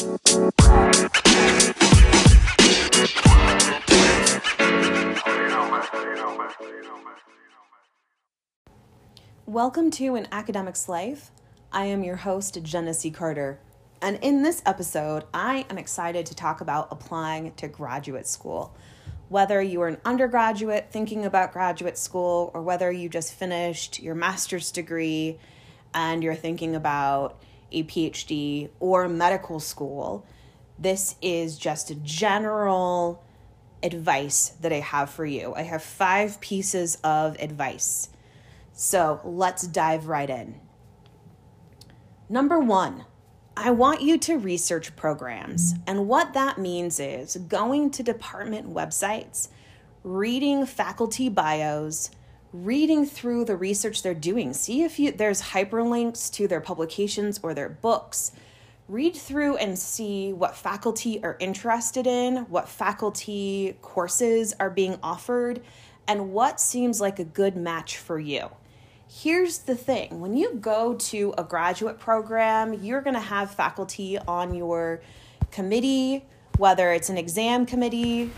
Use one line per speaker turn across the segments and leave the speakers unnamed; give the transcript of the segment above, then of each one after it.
Welcome to An Academic's Life. I am your host, Jenna C. Carter. And in this episode, I am excited to talk about applying to graduate school. Whether you are an undergraduate thinking about graduate school, or whether you just finished your master's degree and you're thinking about a PhD or medical school, this is just a general advice that I have for you. I have five pieces of advice. So let's dive right in. Number one, I want you to research programs. And what that means is going to department websites, reading faculty bios, reading through the research they're doing. See if you, there's hyperlinks to their publications or their books. Read through and see what faculty are interested in, what faculty courses are being offered, and what seems like a good match for you. Here's the thing when you go to a graduate program, you're going to have faculty on your committee, whether it's an exam committee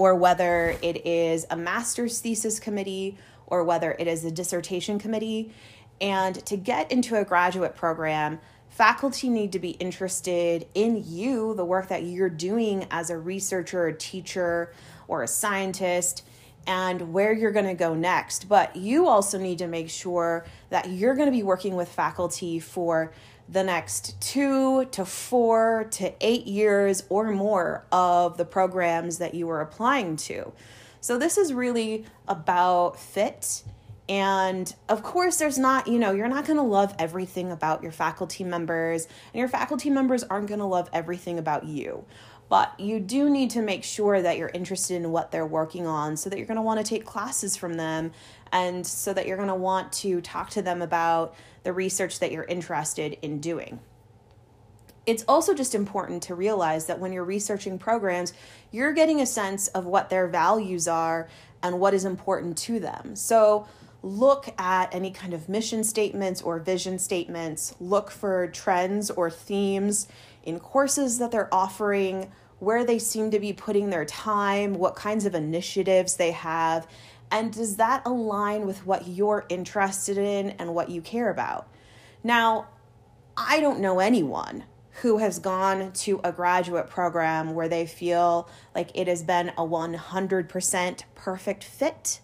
or whether it is a master's thesis committee or whether it is a dissertation committee. And to get into a graduate program, faculty need to be interested in you, the work that you're doing as a researcher, a teacher, or a scientist and where you're going to go next. But you also need to make sure that you're going to be working with faculty for the next two to four to eight years or more of the programs that you are applying to. So, this is really about fit. And of course, there's not, you know, you're not going to love everything about your faculty members, and your faculty members aren't going to love everything about you but you do need to make sure that you're interested in what they're working on so that you're going to want to take classes from them and so that you're going to want to talk to them about the research that you're interested in doing. It's also just important to realize that when you're researching programs, you're getting a sense of what their values are and what is important to them. So, look at any kind of mission statements or vision statements, look for trends or themes in courses that they're offering, where they seem to be putting their time, what kinds of initiatives they have, and does that align with what you're interested in and what you care about? Now, I don't know anyone who has gone to a graduate program where they feel like it has been a 100% perfect fit,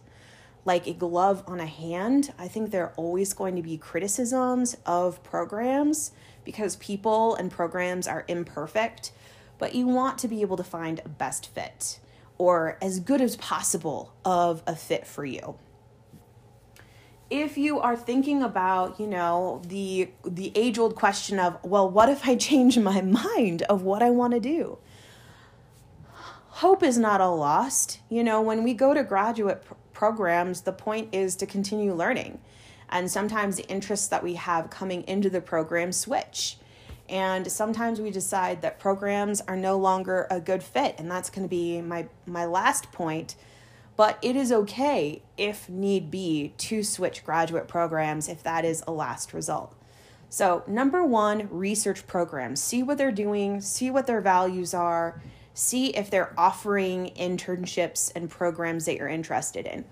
like a glove on a hand. I think there are always going to be criticisms of programs because people and programs are imperfect but you want to be able to find a best fit or as good as possible of a fit for you. If you are thinking about you know the the age old question of well what if i change my mind of what i want to do? Hope is not all lost. You know when we go to graduate pr- programs the point is to continue learning and sometimes the interests that we have coming into the program switch. And sometimes we decide that programs are no longer a good fit. And that's going to be my my last point. But it is okay if need be to switch graduate programs if that is a last result. So number 1 research programs. See what they're doing see what their values are see if they're offering internships and programs that you're interested in.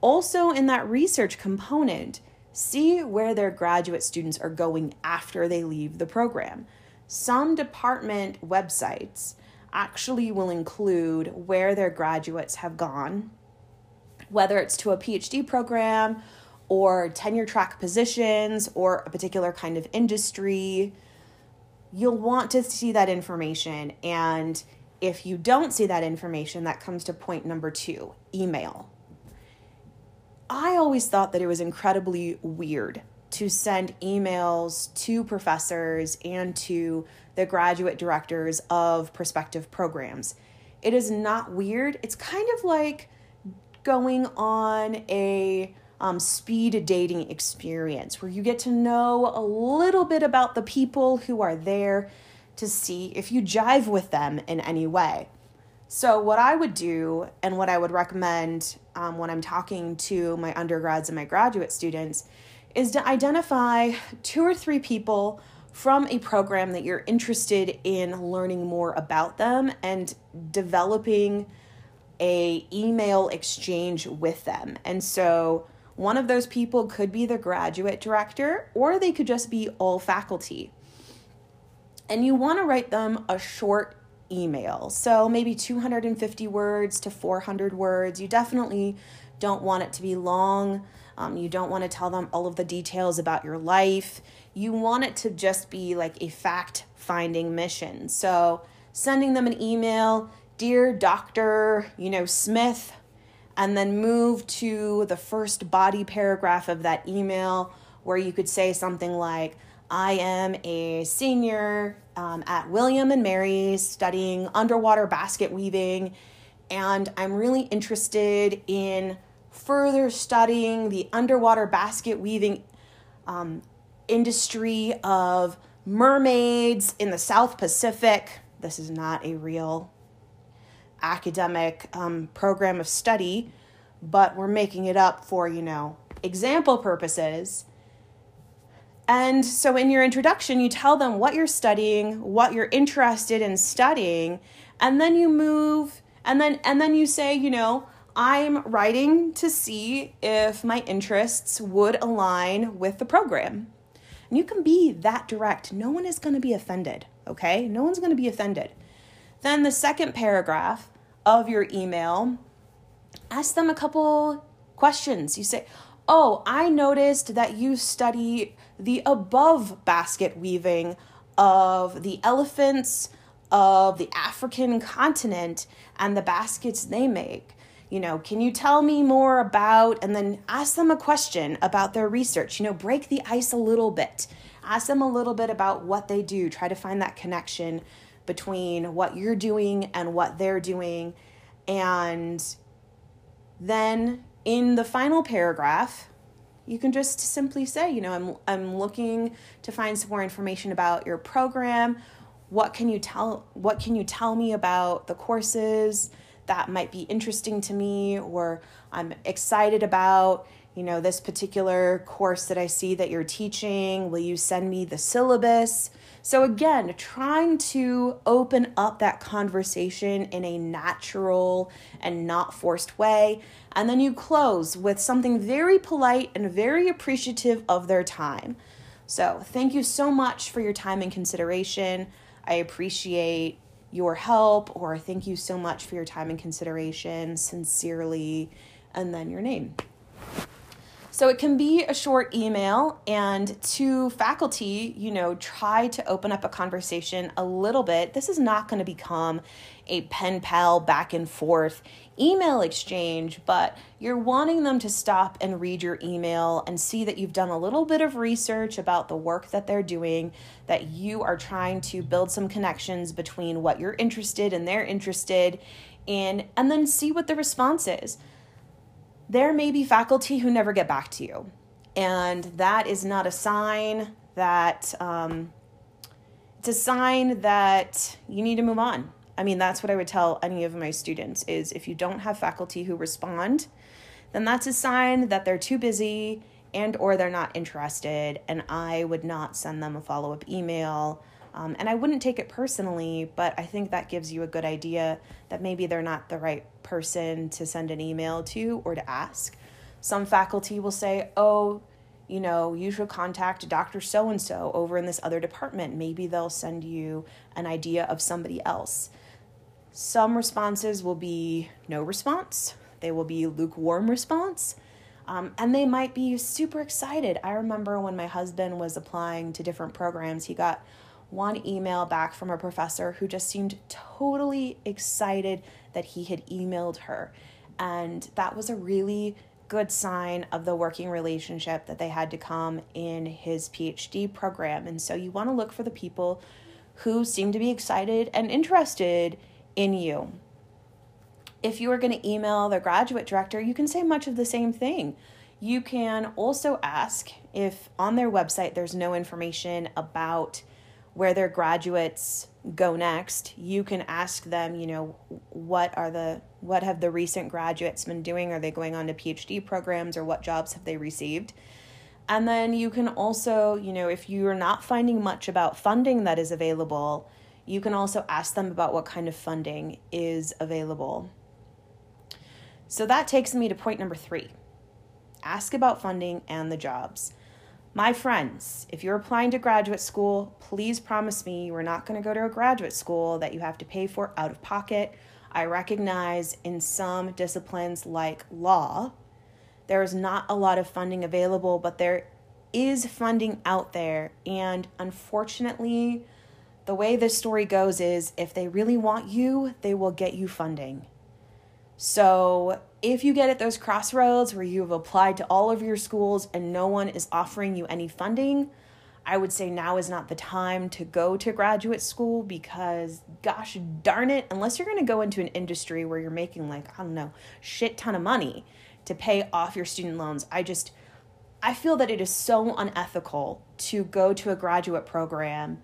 Also in that research component see where their graduate students are going after they leave the program. Some department websites actually will include where their graduates have gone, whether it's to a PhD program or tenure track positions or a particular kind of industry. You'll want to see that information. And if you don't see that information, that comes to point number two email. I always thought that it was incredibly weird to send emails to professors and to the graduate directors of prospective programs. It is not weird. It's kind of like going on a um, speed dating experience where you get to know a little bit about the people who are there to see if you jive with them in any way. So, what I would do and what I would recommend um, when I'm talking to my undergrads and my graduate students is to identify two or three people from a program that you're interested in learning more about them and developing a email exchange with them. And so one of those people could be the graduate director or they could just be all faculty. And you want to write them a short email. So maybe 250 words to 400 words. You definitely don't want it to be long. Um, you don't want to tell them all of the details about your life. You want it to just be like a fact finding mission. So sending them an email, dear Dr. You know, Smith, and then move to the first body paragraph of that email where you could say something like, I am a senior um, at William and Mary's studying underwater basket weaving, and I'm really interested in further studying the underwater basket weaving um, industry of mermaids in the South Pacific. This is not a real academic um, program of study, but we're making it up for, you know, example purposes. And so in your introduction, you tell them what you're studying, what you're interested in studying, and then you move and then and then you say, you know, I'm writing to see if my interests would align with the program. And you can be that direct. No one is going to be offended, okay? No one's going to be offended. Then the second paragraph of your email, ask them a couple questions. You say, Oh, I noticed that you study the above basket weaving of the elephants of the African continent and the baskets they make. You know, can you tell me more about, and then ask them a question about their research? You know, break the ice a little bit. Ask them a little bit about what they do. Try to find that connection between what you're doing and what they're doing. And then in the final paragraph, you can just simply say, you know, I'm I'm looking to find some more information about your program. What can you tell what can you tell me about the courses that might be interesting to me or I'm excited about, you know, this particular course that I see that you're teaching? Will you send me the syllabus? So, again, trying to open up that conversation in a natural and not forced way. And then you close with something very polite and very appreciative of their time. So, thank you so much for your time and consideration. I appreciate your help, or thank you so much for your time and consideration. Sincerely, and then your name. So it can be a short email, and to faculty, you know, try to open up a conversation a little bit. This is not going to become a pen pal back and forth email exchange, but you're wanting them to stop and read your email and see that you've done a little bit of research about the work that they're doing, that you are trying to build some connections between what you're interested and they're interested in, and then see what the response is there may be faculty who never get back to you. And that is not a sign that, um, it's a sign that you need to move on. I mean, that's what I would tell any of my students is if you don't have faculty who respond, then that's a sign that they're too busy and or they're not interested and I would not send them a follow-up email um, and I wouldn't take it personally, but I think that gives you a good idea that maybe they're not the right person to send an email to or to ask. Some faculty will say, oh, you know, you should contact Dr. So and so over in this other department. Maybe they'll send you an idea of somebody else. Some responses will be no response, they will be lukewarm response. Um, and they might be super excited. I remember when my husband was applying to different programs, he got one email back from a professor who just seemed totally excited that he had emailed her. And that was a really good sign of the working relationship that they had to come in his PhD program. And so you want to look for the people who seem to be excited and interested in you. If you are going to email the graduate director, you can say much of the same thing. You can also ask if on their website there's no information about where their graduates go next you can ask them you know what are the what have the recent graduates been doing are they going on to phd programs or what jobs have they received And then you can also, you know, if you're not finding much about funding that is available, you can also ask them about what kind of funding is available. So that takes me to point number three ask about funding and the jobs. My friends, if you're applying to graduate school, please promise me you are not going to go to a graduate school that you have to pay for out of pocket. I recognize in some disciplines like law, there is not a lot of funding available, but there is funding out there. And unfortunately, the way this story goes is if they really want you, they will get you funding. So, if you get at those crossroads where you have applied to all of your schools and no one is offering you any funding, I would say now is not the time to go to graduate school because, gosh darn it, unless you're going to go into an industry where you're making like, I don't know, shit ton of money to pay off your student loans, I just, I feel that it is so unethical to go to a graduate program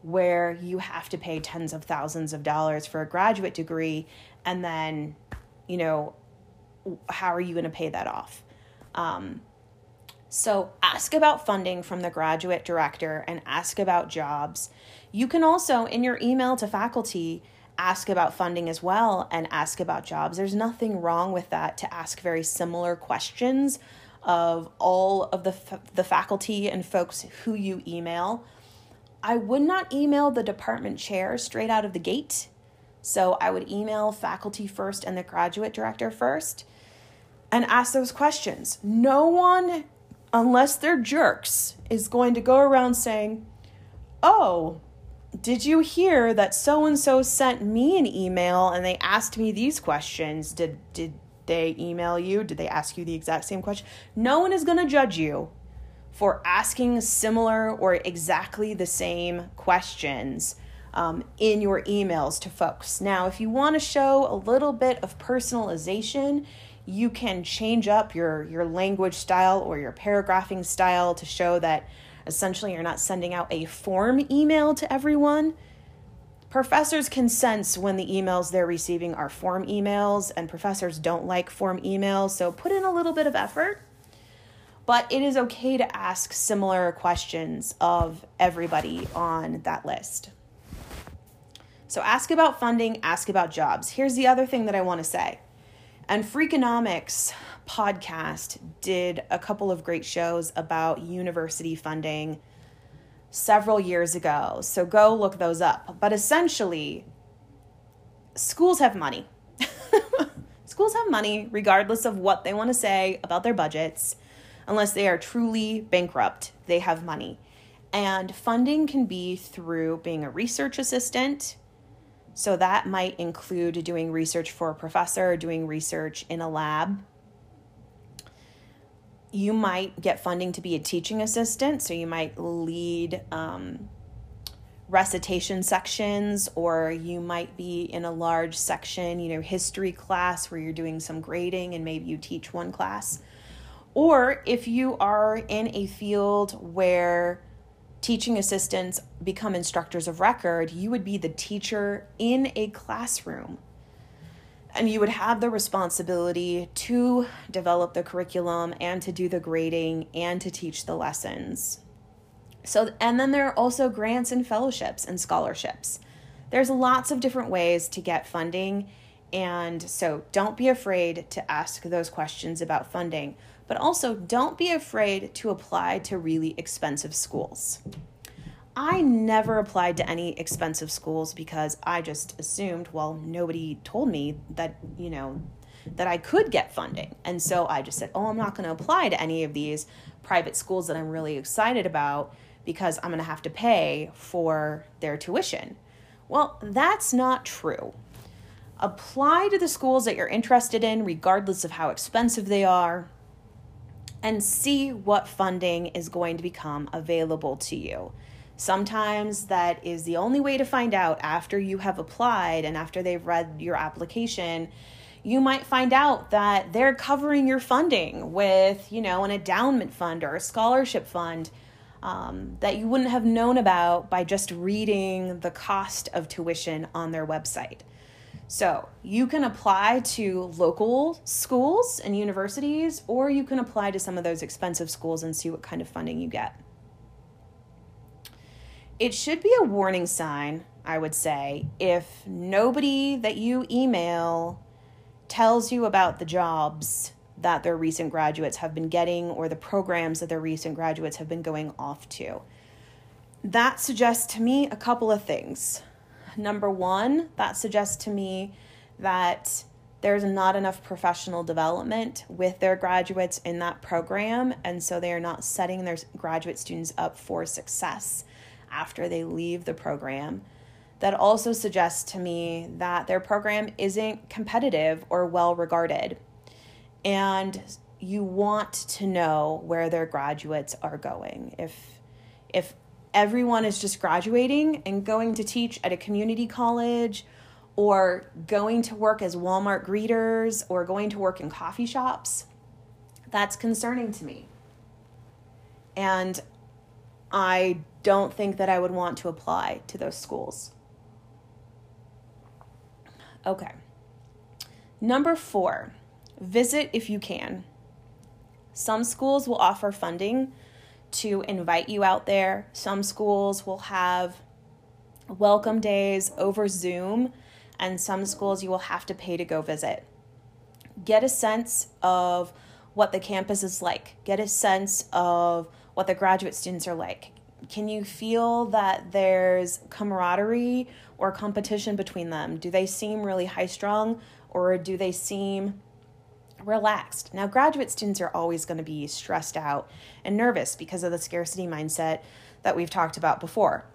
where you have to pay tens of thousands of dollars for a graduate degree and then, you know, how are you going to pay that off? Um, so ask about funding from the graduate director and ask about jobs. You can also, in your email to faculty, ask about funding as well and ask about jobs. There's nothing wrong with that to ask very similar questions of all of the, the faculty and folks who you email. I would not email the department chair straight out of the gate. So I would email faculty first and the graduate director first and ask those questions. No one, unless they're jerks, is going to go around saying, Oh, did you hear that so and so sent me an email and they asked me these questions? Did did they email you? Did they ask you the exact same question? No one is going to judge you for asking similar or exactly the same questions um, in your emails to folks. Now, if you want to show a little bit of personalization, you can change up your, your language style or your paragraphing style to show that essentially you're not sending out a form email to everyone. Professors can sense when the emails they're receiving are form emails, and professors don't like form emails, so put in a little bit of effort but it is okay to ask similar questions of everybody on that list. So ask about funding, ask about jobs. Here's the other thing that I want to say. And Freakonomics podcast did a couple of great shows about university funding several years ago. So go look those up. But essentially, schools have money. schools have money regardless of what they want to say about their budgets unless they are truly bankrupt, they have money. And funding can be through being a research assistant. So that might include doing research for a professor, doing research in a lab. You might get funding to be a teaching assistant, so you might lead um, recitation sections, or you might be in a large section, you know, history class where you're doing some grading and maybe you teach one class. Or if you are in a field where teaching assistants become instructors of record, you would be the teacher in a classroom. And you would have the responsibility to develop the curriculum and to do the grading and to teach the lessons. So, and then there are also grants and fellowships and scholarships. There's lots of different ways to get funding. And so don't be afraid to ask those questions about funding but also don't be afraid to apply to really expensive schools. I never applied to any expensive schools because I just assumed, well, nobody told me that, you know, that I could get funding. And so I just said, oh, I'm not going to apply to any of these private schools that I'm really excited about because I'm going to have to pay for their tuition. Well, that's not true. Apply to the schools that you're interested in, regardless of how expensive they are, and see what funding is going to become available to you. Sometimes that is the only way to find out after you have applied and after they've read your application. You might find out that they're covering your funding with, you know, an endowment fund or a scholarship fund um, that you wouldn't have known about by just reading the cost of tuition on their website. So you can apply to local schools and universities, or you can apply to some of those expensive schools and see what kind of funding you get. It should be a warning sign, I would say, if nobody that you email tells you about the jobs that their recent graduates have been getting or the programs that their recent graduates have been going off to. That suggests to me a couple of things. Number one, that suggests to me that there's not enough professional development with their graduates in that program, and so they are not setting their graduate students up for success after they leave the program. That also suggests to me that their program isn't competitive or well regarded. And you want to know where their graduates are going. If if everyone is just graduating and going to teach at a community college or going to work as Walmart greeters or going to work in coffee shops, that's concerning to me. And I don't think that I would want to apply to those schools. Okay. Number four, visit if you can. Some schools will offer funding to invite you out there. Some schools will have welcome days over Zoom, and some schools you will have to pay to go visit. Get a sense of what the campus is like, get a sense of what the graduate students are like. Can you feel that there's camaraderie or competition between them? Do they seem really high strung or do they seem relaxed. Now, graduate students are always going to be stressed out and nervous because of the scarcity mindset that we've talked about before.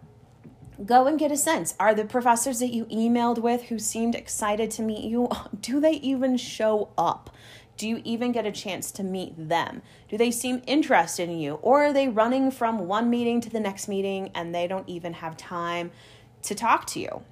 Go and get a sense. Are the professors that you emailed with who seemed excited to meet you, do they even show up? Do you even get a chance to meet them? Do they seem interested in you? Or are they running from one meeting to the next meeting and they don't even have time to talk to you?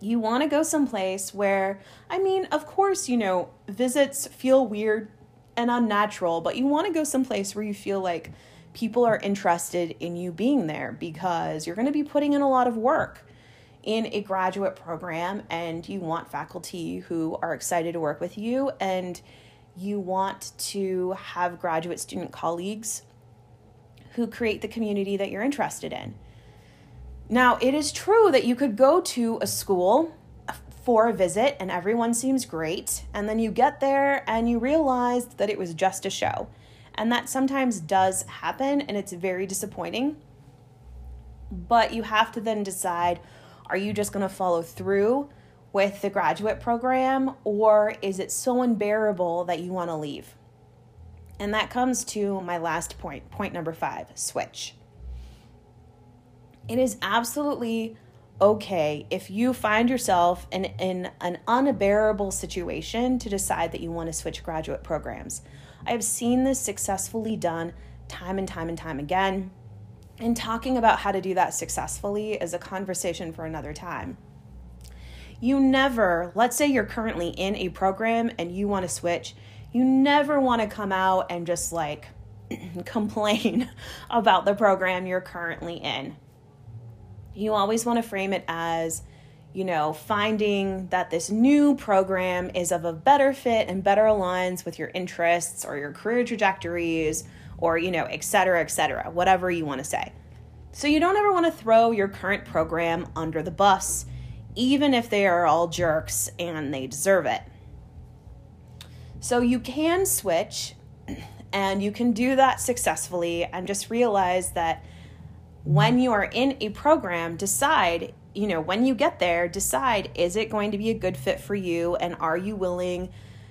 You want to go someplace where, I mean, of course, you know, visits feel weird and unnatural, but you want to go someplace where you feel like people are interested in you being there because you're going to be putting in a lot of work in a graduate program and you want faculty who are excited to work with you and you want to have graduate student colleagues who create the community that you're interested in. Now, it is true that you could go to a school for a visit and everyone seems great, and then you get there and you realize that it was just a show. And that sometimes does happen and it's very disappointing. But you have to then decide are you just going to follow through with the graduate program or is it so unbearable that you want to leave? And that comes to my last point, point number five switch. It is absolutely okay if you find yourself in, in an unbearable situation to decide that you want to switch graduate programs. I have seen this successfully done time and time and time again. And talking about how to do that successfully is a conversation for another time. You never, let's say you're currently in a program and you want to switch, you never want to come out and just like complain about the program you're currently in you always want to frame it as, you know, finding that this new program is of a better fit and better aligns with your interests or your career trajectories or, you know, et cetera, et cetera, whatever you want to say. So you don't ever want to throw your current program under the bus, even if they are all jerks and they deserve it. So you can switch and you can do that successfully and just realize that when you are in a program, decide, you know, when you get there, decide is it going to be a good fit for you and are you willing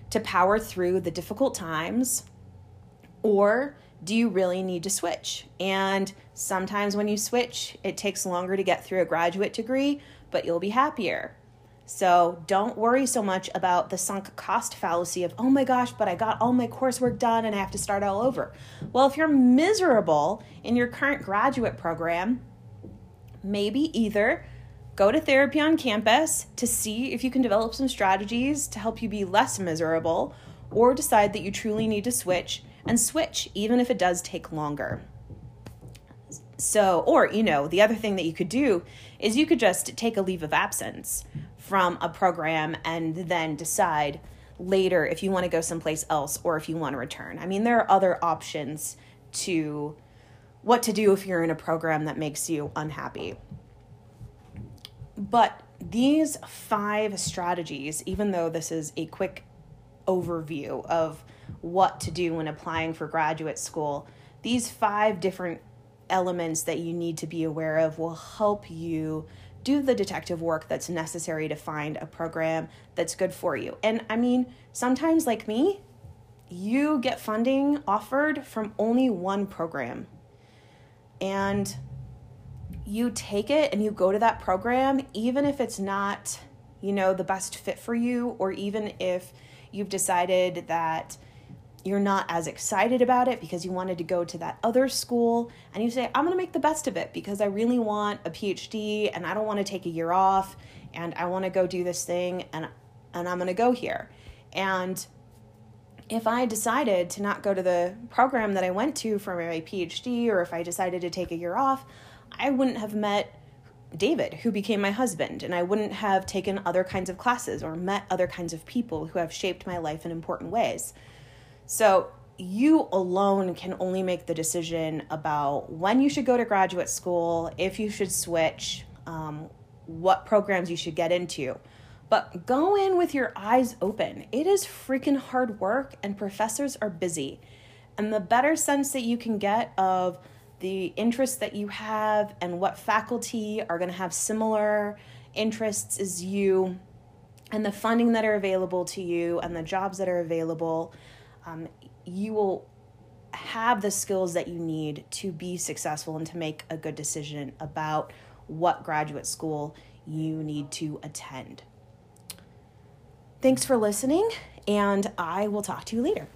to power through the difficult times or do you really need to switch? And sometimes when you switch, it takes longer to get through a graduate degree, but you'll be happier. So don't worry so much about the sunk cost fallacy of, oh my gosh, but I got all my coursework done and I have to start all over. Well, if you're miserable in your current graduate program, maybe either go to therapy on campus to see if you can develop some strategies to help you be less miserable, or decide that you truly need to switch and switch, even if it does take longer. So, or, you know, the other thing that you could do is you could just take a leave of absence from a program and then decide later if you want to go someplace else or if you want to return. I mean, there are other options to what to do if you're in a program that makes you unhappy. But these five strategies, even though this is a quick overview of what to do when applying for graduate school, these five different elements that you need to be aware of will help you do the detective work that's necessary to find a program that's good for you. And I mean, sometimes, like me, you get funding offered from only one program. And you take it and you go to that program, even if it's not, you know, the best fit for you, or even if you've decided that you're not as excited about it because you wanted to go to that other school and you say i'm going to make the best of it because i really want a phd and i don't want to take a year off and i want to go do this thing and and i'm going to go here and if i decided to not go to the program that i went to for my phd or if i decided to take a year off i wouldn't have met David, who became my husband, and I wouldn't have taken other kinds of classes or met other kinds of people who have shaped my life in important ways. So you alone can only make the decision about when you should go to graduate school, if you should switch, um, what programs you should get into. But go in with your eyes open. It is freaking hard work, and professors are busy. And the better sense that you can get of the interests that you have and what faculty are going to have similar interests as you, and the funding that are available to you, and the jobs that are available um, you will have the skills that you need to be successful and to make a good decision about what graduate school you need to attend. Thanks for listening, and I will talk to you later.